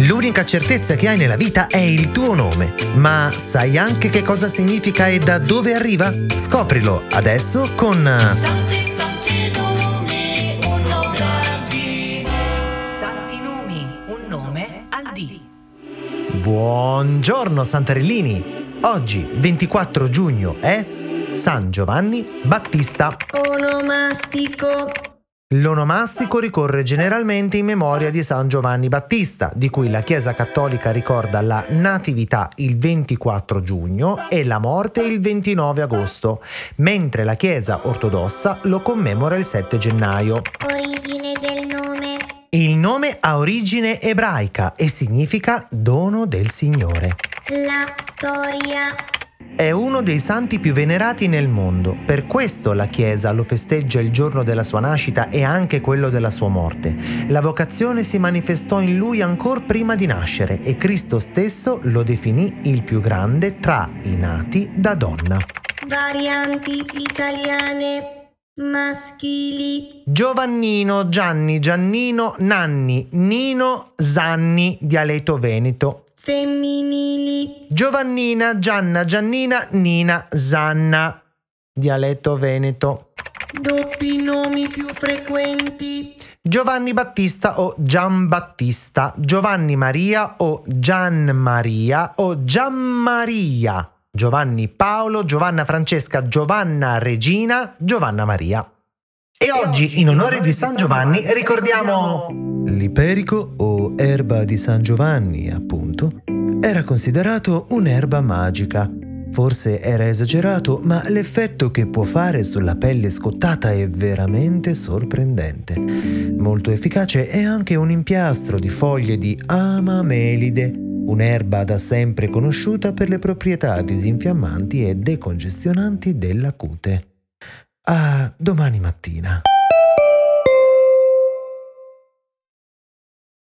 L'unica certezza che hai nella vita è il tuo nome. Ma sai anche che cosa significa e da dove arriva? Scoprilo adesso con... Santi, santi nomi, un nome al di. Santi nomi, un nome al D. Buongiorno Santarellini! Oggi, 24 giugno, è San Giovanni Battista. Onomastico. L'onomastico ricorre generalmente in memoria di San Giovanni Battista, di cui la Chiesa Cattolica ricorda la natività il 24 giugno e la morte il 29 agosto, mentre la Chiesa ortodossa lo commemora il 7 gennaio. Origine del nome. Il nome ha origine ebraica e significa dono del Signore. La storia. È uno dei santi più venerati nel mondo, per questo la Chiesa lo festeggia il giorno della sua nascita e anche quello della sua morte. La vocazione si manifestò in lui ancora prima di nascere e Cristo stesso lo definì il più grande tra i nati da donna. Varianti italiane. Maschili. Giovannino, Gianni, Giannino, Nanni, Nino, Zanni, dialetto veneto. Femminili. Giovannina, Gianna, Giannina, Nina, Zanna, dialetto veneto. Doppi nomi più frequenti. Giovanni Battista o Gian Battista, Giovanni Maria o Gian Maria o Gian Maria, Giovanni Paolo, Giovanna Francesca, Giovanna Regina, Giovanna Maria. E oggi, in onore di San Giovanni, ricordiamo l'iperico o erba di San Giovanni, appunto, era considerato un'erba magica. Forse era esagerato, ma l'effetto che può fare sulla pelle scottata è veramente sorprendente. Molto efficace è anche un impiastro di foglie di amamelide, un'erba da sempre conosciuta per le proprietà disinfiammanti e decongestionanti della cute. A domani mattina.